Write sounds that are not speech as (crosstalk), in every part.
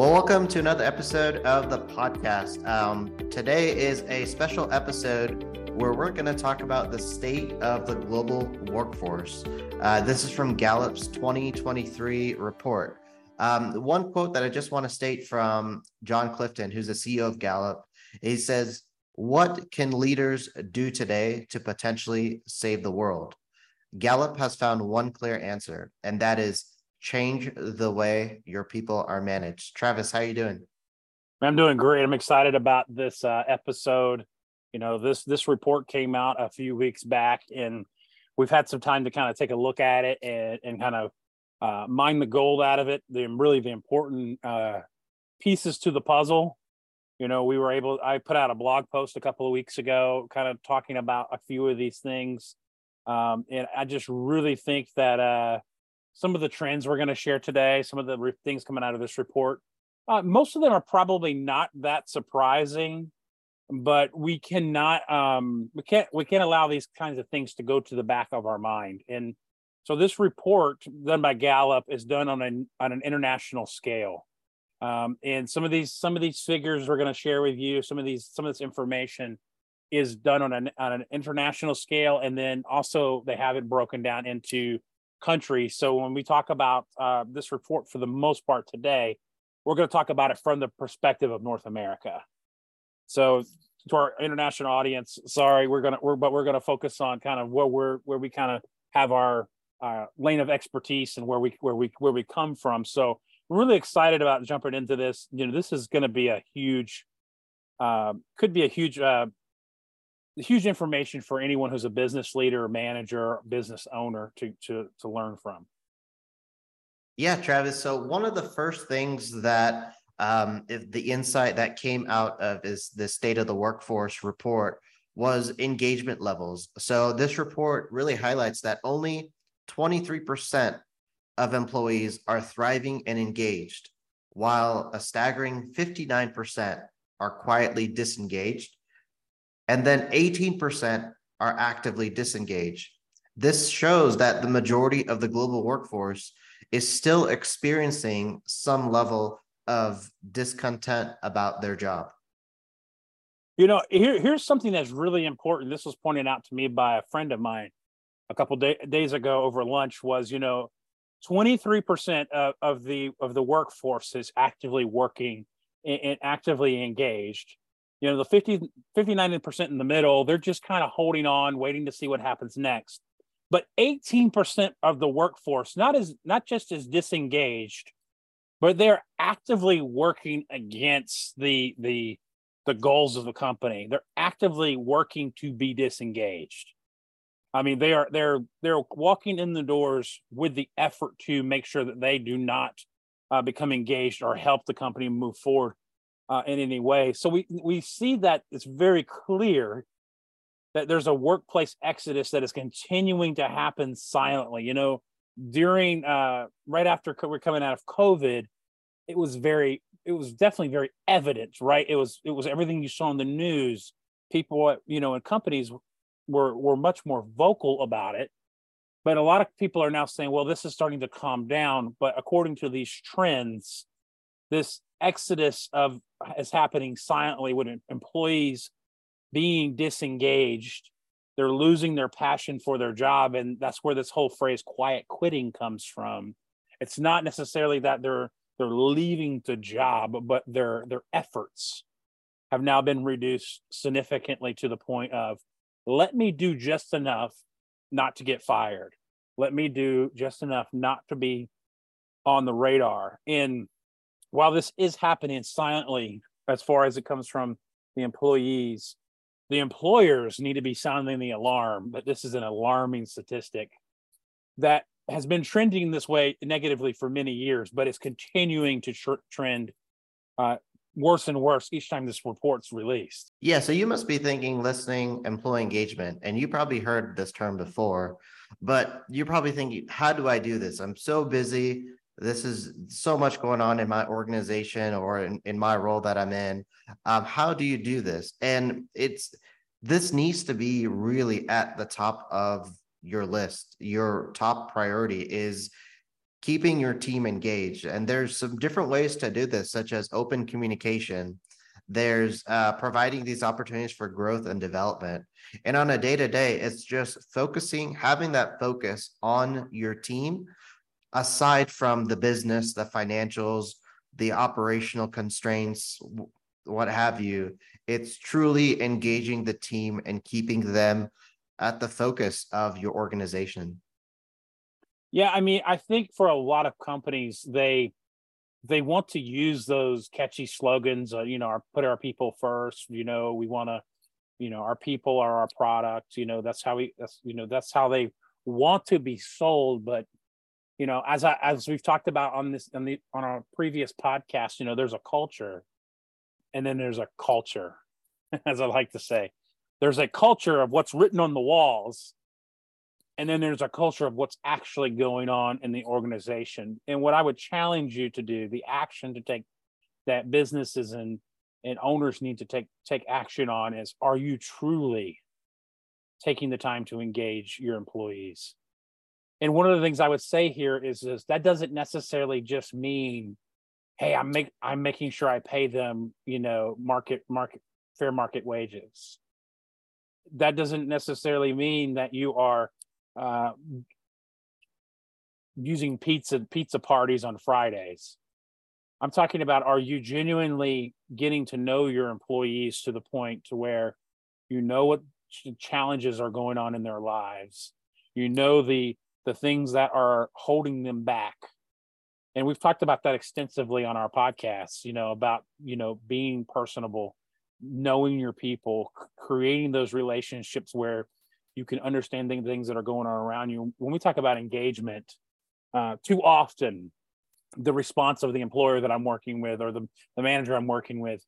Well, welcome to another episode of the podcast. Um, today is a special episode where we're going to talk about the state of the global workforce. Uh, this is from Gallup's 2023 report. Um, one quote that I just want to state from Jon Clifton, who's the CEO of Gallup, he says, What can leaders do today to potentially save the world? Gallup has found one clear answer, and that is change the way your people are managed. Travis, how are you doing? I'm doing great. I'm excited about this uh, episode. You know, this this report came out a few weeks back, and we've had some time to kind of take a look at it and, and kind of uh, mine the gold out of it. The really the important uh, pieces to the puzzle. You know, we were able. I put out a blog post a couple of weeks ago, kind of talking about a few of these things, um, and I just really think that uh, some of the trends we're going to share today, some of the re- things coming out of this report, uh, most of them are probably not that surprising, but we cannot um, we can't we can't allow these kinds of things to go to the back of our mind. And so this report done by Gallup is done on an on an international scale. Um, and some of these some of these figures we're going to share with you, some of these some of this information is done on an on an international scale, and then also they have it broken down into country. So when we talk about uh, this report for the most part today, we're going to talk about it from the perspective of North America. So to our international audience, sorry, we're gonna we're but we're gonna focus on kind of where we're where we kind of have our uh, lane of expertise and where we where we where we come from. So we're really excited about jumping into this. You know, this is going to be a huge, uh, could be a huge uh, huge information for anyone who's a business leader, manager, business owner to to to learn from. Yeah, Travis. So one of the first things that um, the insight that came out of is the state of the workforce report was engagement levels. So this report really highlights that only 23% of employees are thriving and engaged, while a staggering 59% are quietly disengaged and then 18% are actively disengaged. This shows that the majority of the global workforce is still experiencing some level of discontent about their job. You know, here, here's something that's really important. This was pointed out to me by a friend of mine a couple day, days ago over lunch was, you know, 23% of, of the of the workforce is actively working and, and actively engaged you know the 50 59% in the middle they're just kind of holding on waiting to see what happens next. But 18% of the workforce not as not just as disengaged but they're actively working against the the the goals of the company. They're actively working to be disengaged. I mean they are they're they're walking in the doors with the effort to make sure that they do not uh, become engaged or help the company move forward uh, in any way. So we we see that it's very clear that there's a workplace exodus that is continuing to happen silently. You know, during uh, right after we're coming out of COVID, it was very it was definitely very evident, right? It was it was everything you saw in the news. People, you know, and companies were were much more vocal about it. But a lot of people are now saying, well, this is starting to calm down. But according to these trends, this exodus of is happening silently with employees being disengaged they're losing their passion for their job and that's where this whole phrase quiet quitting comes from. It's not necessarily that they're they're leaving the job but their their efforts have now been reduced significantly to the point of let me do just enough not to get fired. Let me do just enough not to be on the radar. And while this is happening silently as far as it comes from the employees, the employers need to be sounding the alarm that this is an alarming statistic that has been trending this way negatively for many years, but it's continuing to tr- trend uh, worse and worse each time this report's released. Yeah, so you must be thinking listening employee engagement, and you probably heard this term before, but you're probably thinking, how do I do this? I'm so busy this is so much going on in my organization or in, in my role that i'm in um, how do you do this and it's this needs to be really at the top of your list your top priority is keeping your team engaged. And there's some different ways to do this, such as open communication. There's uh, providing these opportunities for growth and development. And on a day to day, it's just focusing, having that focus on your team, aside from the business, the financials, the operational constraints, what have you. It's truly engaging the team and keeping them at the focus of your organization. Yeah, I mean, I think for a lot of companies, they they want to use those catchy slogans. Uh, you know, our, put our people first. You know, we want to, you know, our people are our product. You know, that's how we. That's you know, that's how they want to be sold. But you know, as I as we've talked about on this on the on our previous podcast, you know, there's a culture, and then there's a culture, (laughs) as I like to say. There's a culture of what's written on the walls, and then there's a culture of what's actually going on in the organization and what i would challenge you to do the action to take that businesses and and owners need to take take action on is are you truly taking the time to engage your employees and one of the things i would say here is, is that doesn't necessarily just mean hey i'm make i'm making sure i pay them you know market market fair market wages that doesn't necessarily mean that you are uh, using pizza pizza parties on Fridays. I'm talking about are you genuinely getting to know your employees to the point to where you know what challenges are going on in their lives. You know the the things that are holding them back. And we've talked about that extensively on our podcast, you know, about, you know, being personable, knowing your people, creating those relationships where you can understand the things that are going on around you. When we talk about engagement, uh, too often the response of the employer that I'm working with or the, the manager I'm working with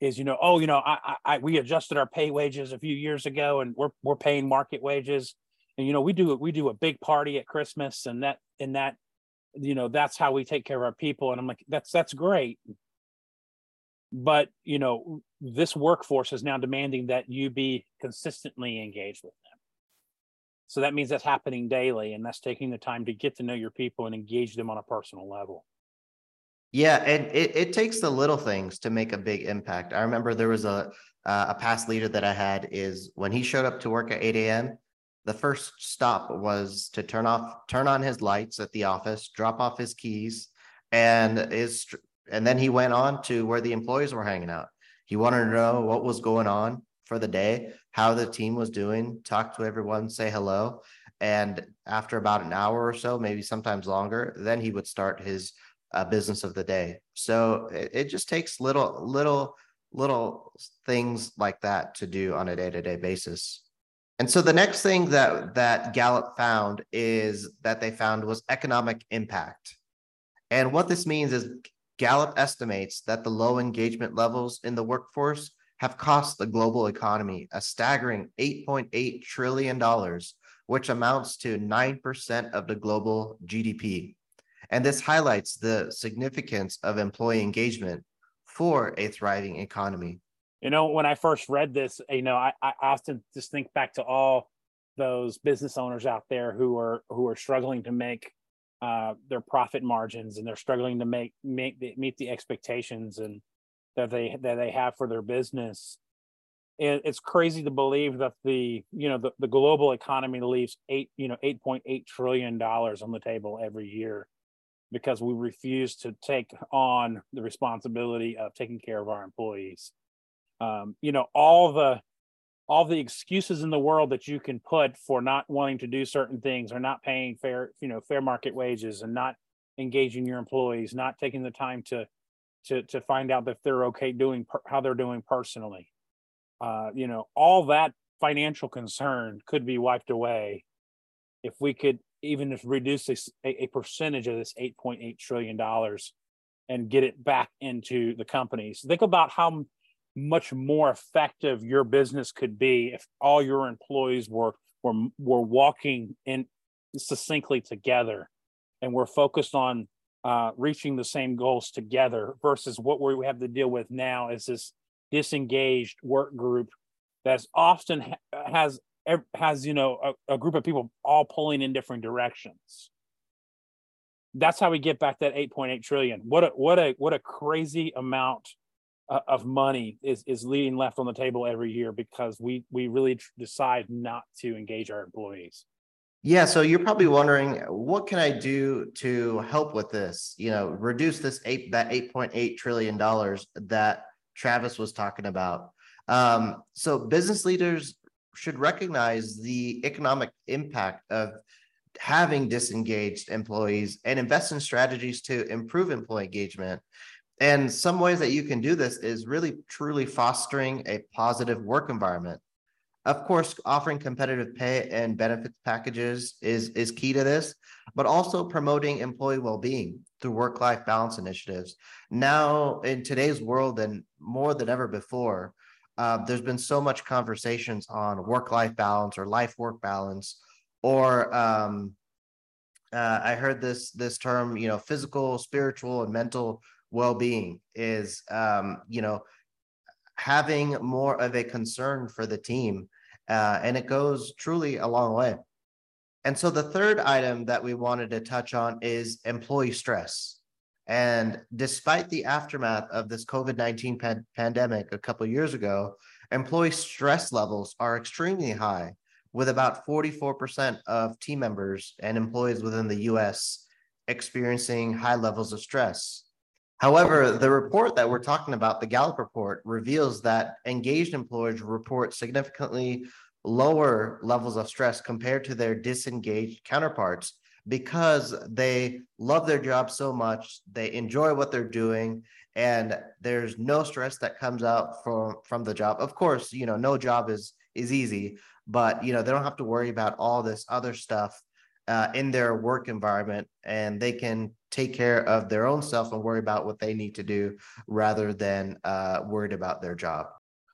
is, you know, oh, you know, I, I, we adjusted our pay wages a few years ago and we're, we're paying market wages. And, you know, we do, we do a big party at Christmas and that, and that, you know, that's how we take care of our people. And I'm like, that's, that's great. But, you know, this workforce is now demanding that you be consistently engaged with them. So that means that's happening daily, and that's taking the time to get to know your people and engage them on a personal level. Yeah, and it, it takes the little things to make a big impact. I remember there was a uh, a past leader that I had is when he showed up to work at 8 a.m. The first stop was to turn off, turn on his lights at the office, drop off his keys, and is and then he went on to where the employees were hanging out. He wanted to know what was going on for the day, how the team was doing, talk to everyone, say hello. And after about an hour or so, maybe sometimes longer, then he would start his uh, business of the day. So it, it just takes little, little, little things like that to do on a day-to-day basis. And so the next thing that that Gallup found is that they found was economic impact. And what this means is Gallup estimates that the low engagement levels in the workforce have cost the global economy a staggering $8.8 trillion, which amounts to 9% of the global GDP. And this highlights the significance of employee engagement for a thriving economy. You know, when I first read this, you know, I, I often just think back to all those business owners out there who are who are struggling to make uh, their profit margins and they're struggling to make, make meet the expectations and that they that they have for their business. And it's crazy to believe that the you know the, the global economy leaves eight you know 8.8 trillion dollars on the table every year because we refuse to take on the responsibility of taking care of our employees um, you know all the all the excuses in the world that you can put for not wanting to do certain things or not paying fair you know fair market wages and not engaging your employees not taking the time to to to find out if they're okay doing per, how they're doing personally. Uh, you know, all that financial concern could be wiped away if we could even just reduce this, a, a percentage of this 8.8 trillion dollars and get it back into the companies. Think about how much more effective your business could be if all your employees were were were walking in succinctly together and we're focused on uh, reaching the same goals together versus what we have to deal with now is this disengaged work group that's often ha- has has you know a, a, group of people all pulling in different directions that's how we get back that 8.8 trillion. What a what a what a crazy amount uh, of money is is leading left on the table every year because we we really decide not to engage our employees. Yeah, so you're probably wondering what can I do to help with this? You know, reduce this eight that 8.8 trillion dollars that Travis was talking about. Um, so business leaders should recognize the economic impact of having disengaged employees and invest in strategies to improve employee engagement. And some ways that you can do this is really truly fostering a positive work environment. Of course, offering competitive pay and benefits packages is, is key to this, but also promoting employee well-being through work-life balance initiatives. Now, in today's world and more than ever before, uh, there's been so much conversations on work-life balance or life-work balance or um, uh, I heard this this term, you know, physical, spiritual, and mental well-being is, um, you know, having more of a concern for the team, uh, and it goes truly a long way. And so the third item that we wanted to touch on is employee stress. And despite the aftermath of this COVID 19 pan- pandemic a couple years ago, employee stress levels are extremely high with about 44% of team members and employees within the US experiencing high levels of stress. However, the report that we're talking about, the Gallup report, reveals that engaged employees report significantly lower levels of stress compared to their disengaged counterparts because they love their job so much, they enjoy what they're doing, and there's no stress that comes out from from the job. Of course, you know, no job is is easy, but you know they don't have to worry about all this other stuff uh, in their work environment and they can take care of their own self and worry about what they need to do rather than uh, worried about their job.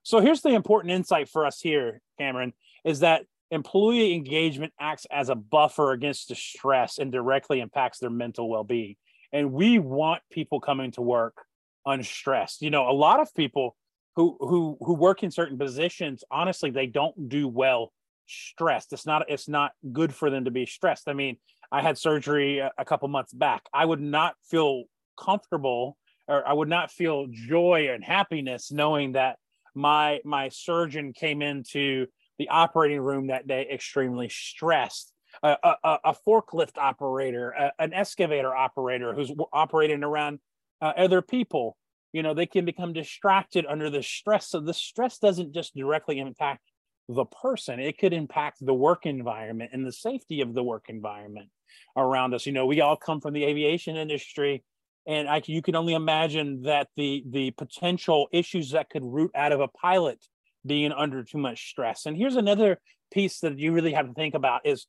So here's the important insight for us here cameron is that employee engagement acts as a buffer against the stress and directly impacts their mental well-being. And we want people coming to work unstressed. You know a lot of people who who who work in certain positions honestly they don't do well stressed. It's not it's not good for them to be stressed. I mean i had surgery a, couple months back. I would not feel comfortable or i would not feel joy and happiness knowing that my my surgeon came into the operating room that day extremely stressed. A, a, a forklift operator a, an excavator operator who's operating around uh, other people. You know they can become distracted under the stress. So the stress doesn't just directly impact the person. It could impact the work environment and the safety of the work environment around us. You know we all come from the aviation industry and I, you can only imagine that the the potential issues that could root out of a pilot being under too much stress. And here's another piece that you really have to think about is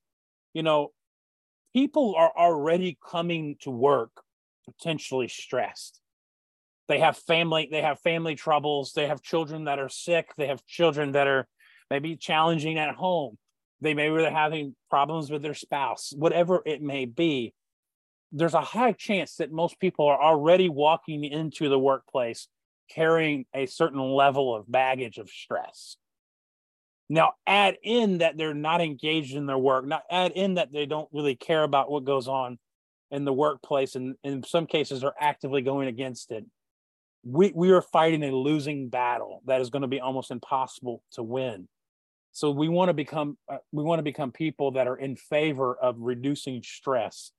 you know people are already coming to work potentially stressed. They have family they have family troubles they have children that are sick they have children that are maybe challenging at home they maybe they're having problems with their spouse whatever it may be there's a high chance that most people are already walking into the workplace carrying a certain level of baggage of stress. Now add in that they're not engaged in their work not add in that they don't really care about what goes on in the workplace and in some cases are actively going against it. We we are fighting a losing battle that is going to be almost impossible to win so we want to become uh, we want to become people that are in favor of reducing stress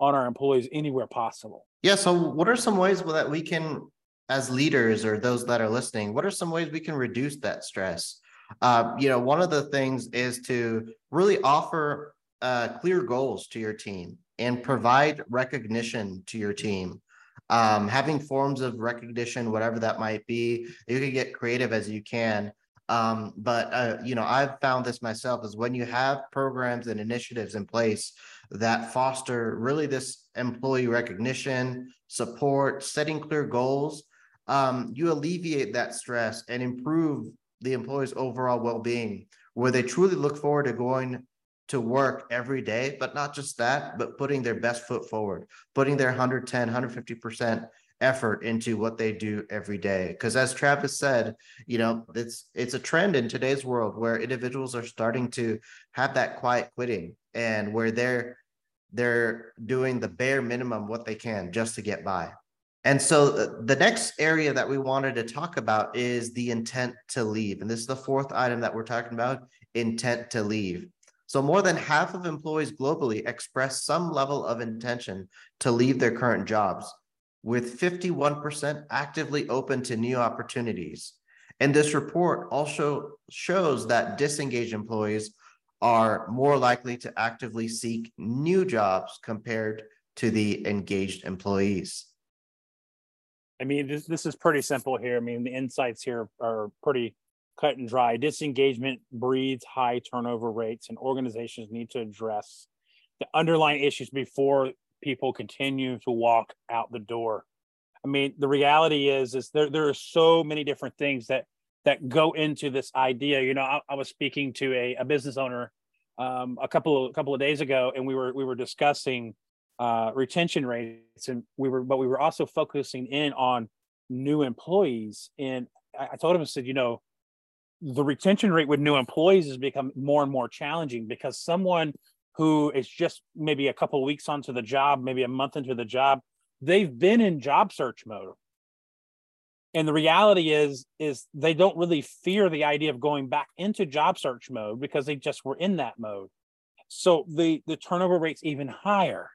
on our employees anywhere possible yeah so what are some ways that we can as leaders or those that are listening what are some ways we can reduce that stress uh, you know one of the things is to really offer uh, clear goals to your team and provide recognition to your team um, having forms of recognition, whatever that might be. You can get creative as you can. Um, but uh, you know, I've found this myself is when you have programs and initiatives in place that foster really this employee recognition, support, setting clear goals, um, you alleviate that stress and improve the employee's overall well-being, where they truly look forward to going to work every day, but not just that, but putting their best foot forward, putting their 110, 150% effort into what they do every day. Because as Travis said, you know, it's it's a trend in today's world where individuals are starting to have that quiet quitting and where they're they're doing the bare minimum what they can just to get by. And so uh, the next area that we wanted to talk about is the intent to leave. And this is the fourth item that we're talking about intent to leave. So more than half of employees globally express some level of intention to leave their current jobs, with 51% actively open to new opportunities. And this report also shows that disengaged employees are more likely to actively seek new jobs compared to the engaged employees. I mean, this, this is pretty simple here. I mean, the insights here are pretty cut and dry. Disengagement breeds high turnover rates, and organizations need to address the underlying issues before people continue to walk out the door. I mean, the reality is, is there there are so many different things that that go into this idea. You know, I, I was speaking to a, a business owner um, a couple of a couple of days ago, and we were we were discussing uh, retention rates, and we were but we were also focusing in on new employees. And I, I told him, I said, you know, the retention rate with new employees has become more and more challenging because someone who is just maybe a couple weeks onto the job, maybe a month into the job, they've been in job search mode. And the reality is, is they don't really fear the idea of going back into job search mode because they just were in that mode. So the the turnover rate's even higher.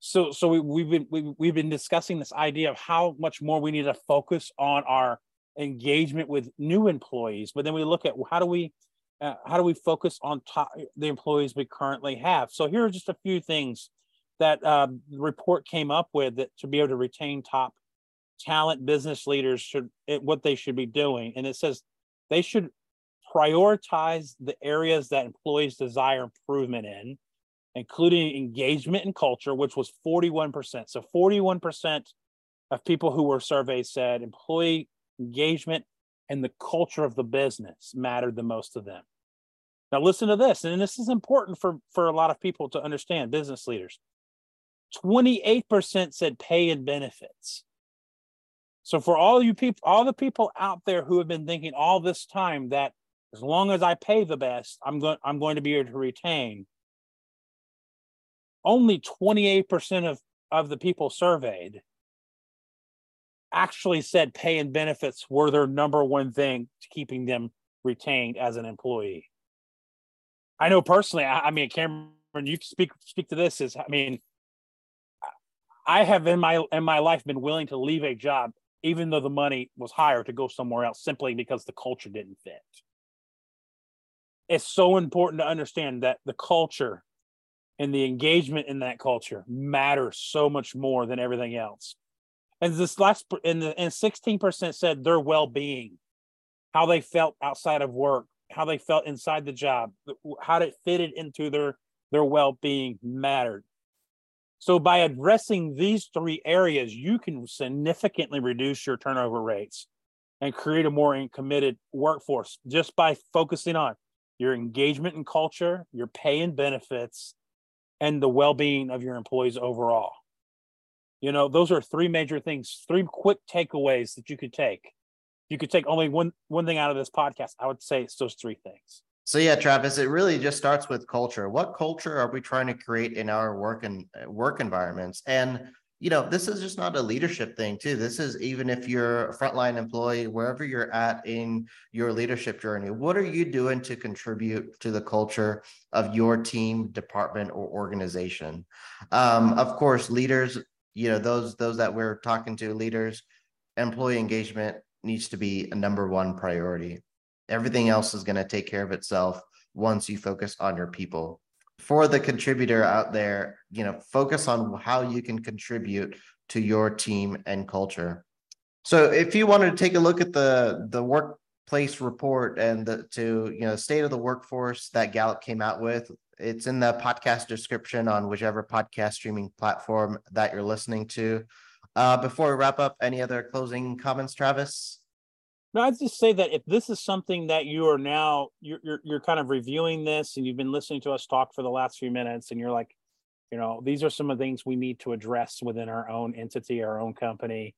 So so we, we've been we, we've been discussing this idea of how much more we need to focus on our engagement with new employees but then we look at how do we uh, how do we focus on top, the employees we currently have? So here are just a few things that uh, the report came up with that to be able to retain top talent business leaders should it, what they should be doing. And it says they should prioritize the areas that employees desire improvement in including engagement and culture which was 41% so 41% of people who were surveyed said employee engagement, and the culture of the business mattered the most to them. Now, listen to this, and this is important for, for a lot of people to understand, business leaders. 28% said pay and benefits. So, for all you people, all the people out there who have been thinking all this time that as long as I pay the best, I'm going, I'm going to be able to retain. Only 28% of, of the people surveyed actually said pay and benefits were their number one thing to keeping them retained as an employee. I know personally, I, I mean, Cameron, you speak speak to this is, I mean, I have in my in my life been willing to leave a job even though the money was higher to go somewhere else simply because the culture didn't fit. It's so important to understand that the culture and the engagement in that culture matters so much more than everything else. And this last and the and 16% said their well-being, how they felt outside of work, how they felt inside the job, how it fitted into their their well-being mattered. So by addressing these three areas, you can significantly reduce your turnover rates and create a more committed workforce just by focusing on your engagement and culture, your pay and benefits, and the well-being of your employees overall. You know, those are three major things, three quick takeaways that you could take. You could take only one one thing out of this podcast. I would say it's those three things. So yeah, Travis, it really just starts with culture. What culture are we trying to create in our work and work environments? And you know, this is just not a leadership thing, too. This is even if you're a frontline employee, wherever you're at in your leadership journey, what are you doing to contribute to the culture of your team, department, or organization? Um, of course, leaders you know those those that we're talking to leaders employee engagement needs to be a number one priority. Everything else is going to take care of itself once you focus on your people. For the contributor out there you know focus on how you can contribute to your team and culture. So if you wanted to take a look at the the workplace report and the to you know state of the workforce that gallup came out with it's in the podcast description on whichever podcast streaming platform that you're listening to. Uh, before we wrap up, any other closing comments, Travis? No, I'd just say that if this is something that you are now you're, you're you're kind of reviewing this and you've been listening to us talk for the last few minutes and you're like, you know, these are some of the things we need to address within our own entity, our own company,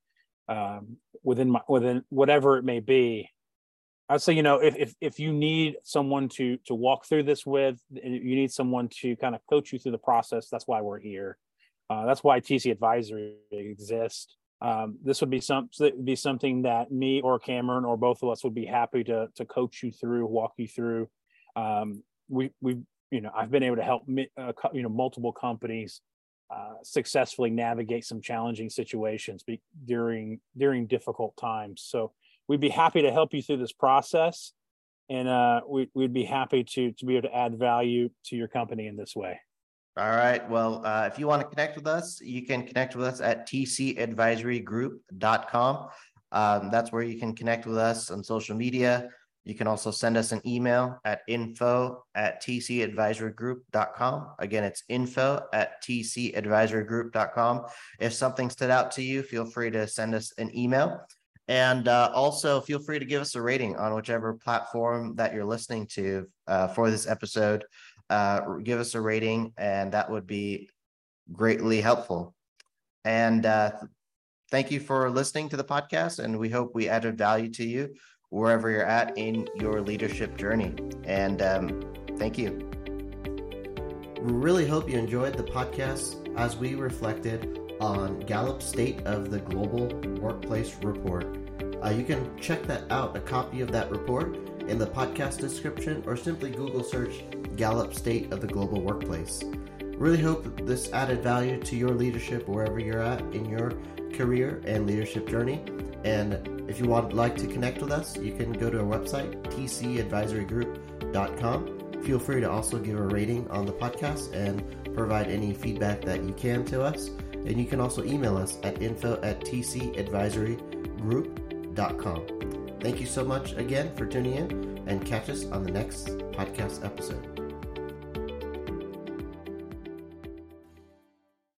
um, within my, within whatever it may be. I'd say, you know, if, if if you need someone to to walk through this with, you need someone to kind of coach you through the process. That's why we're here. Uh, that's why TC Advisory exists. Um, this would be some would be something that me or Cameron or both of us would be happy to to coach you through, walk you through. Um, we we you know I've been able to help uh, you know multiple companies uh, successfully navigate some challenging situations be, during during difficult times. So we'd be happy to help you through this process, and uh, we, we'd be happy to to be able to add value to your company in this way. All right. Well, uh, if you want to connect with us, you can connect with us at tcadvisorygroup.com. Um, that's where you can connect with us on social media. You can also send us an email at info at tcadvisorygroup.com. Again, it's info at tcadvisorygroup.com. If something stood out to you, feel free to send us an email. And uh, also feel free to give us a rating on whichever platform that you're listening to uh, for this episode. Uh, give us a rating, and that would be greatly helpful. And uh, thank you for listening to the podcast, and we hope we added value to you wherever you're at in your leadership journey. And um, thank you. We really hope you enjoyed the podcast as we reflected on Gallup State of the Global Workplace Report. Uh, you can check that out, a copy of that report, in the podcast description, or simply Google search Gallup State of the Global Workplace. Really hope this added value to your leadership wherever you're at in your career and leadership journey. And if you would like to connect with us, you can go to our website, tcadvisorygroup.com. Feel free to also give a rating on the podcast and provide any feedback that you can to us. And you can also email us at info at tcadvisorygroup.com. Thank you so much again for tuning in and catch us on the next podcast episode.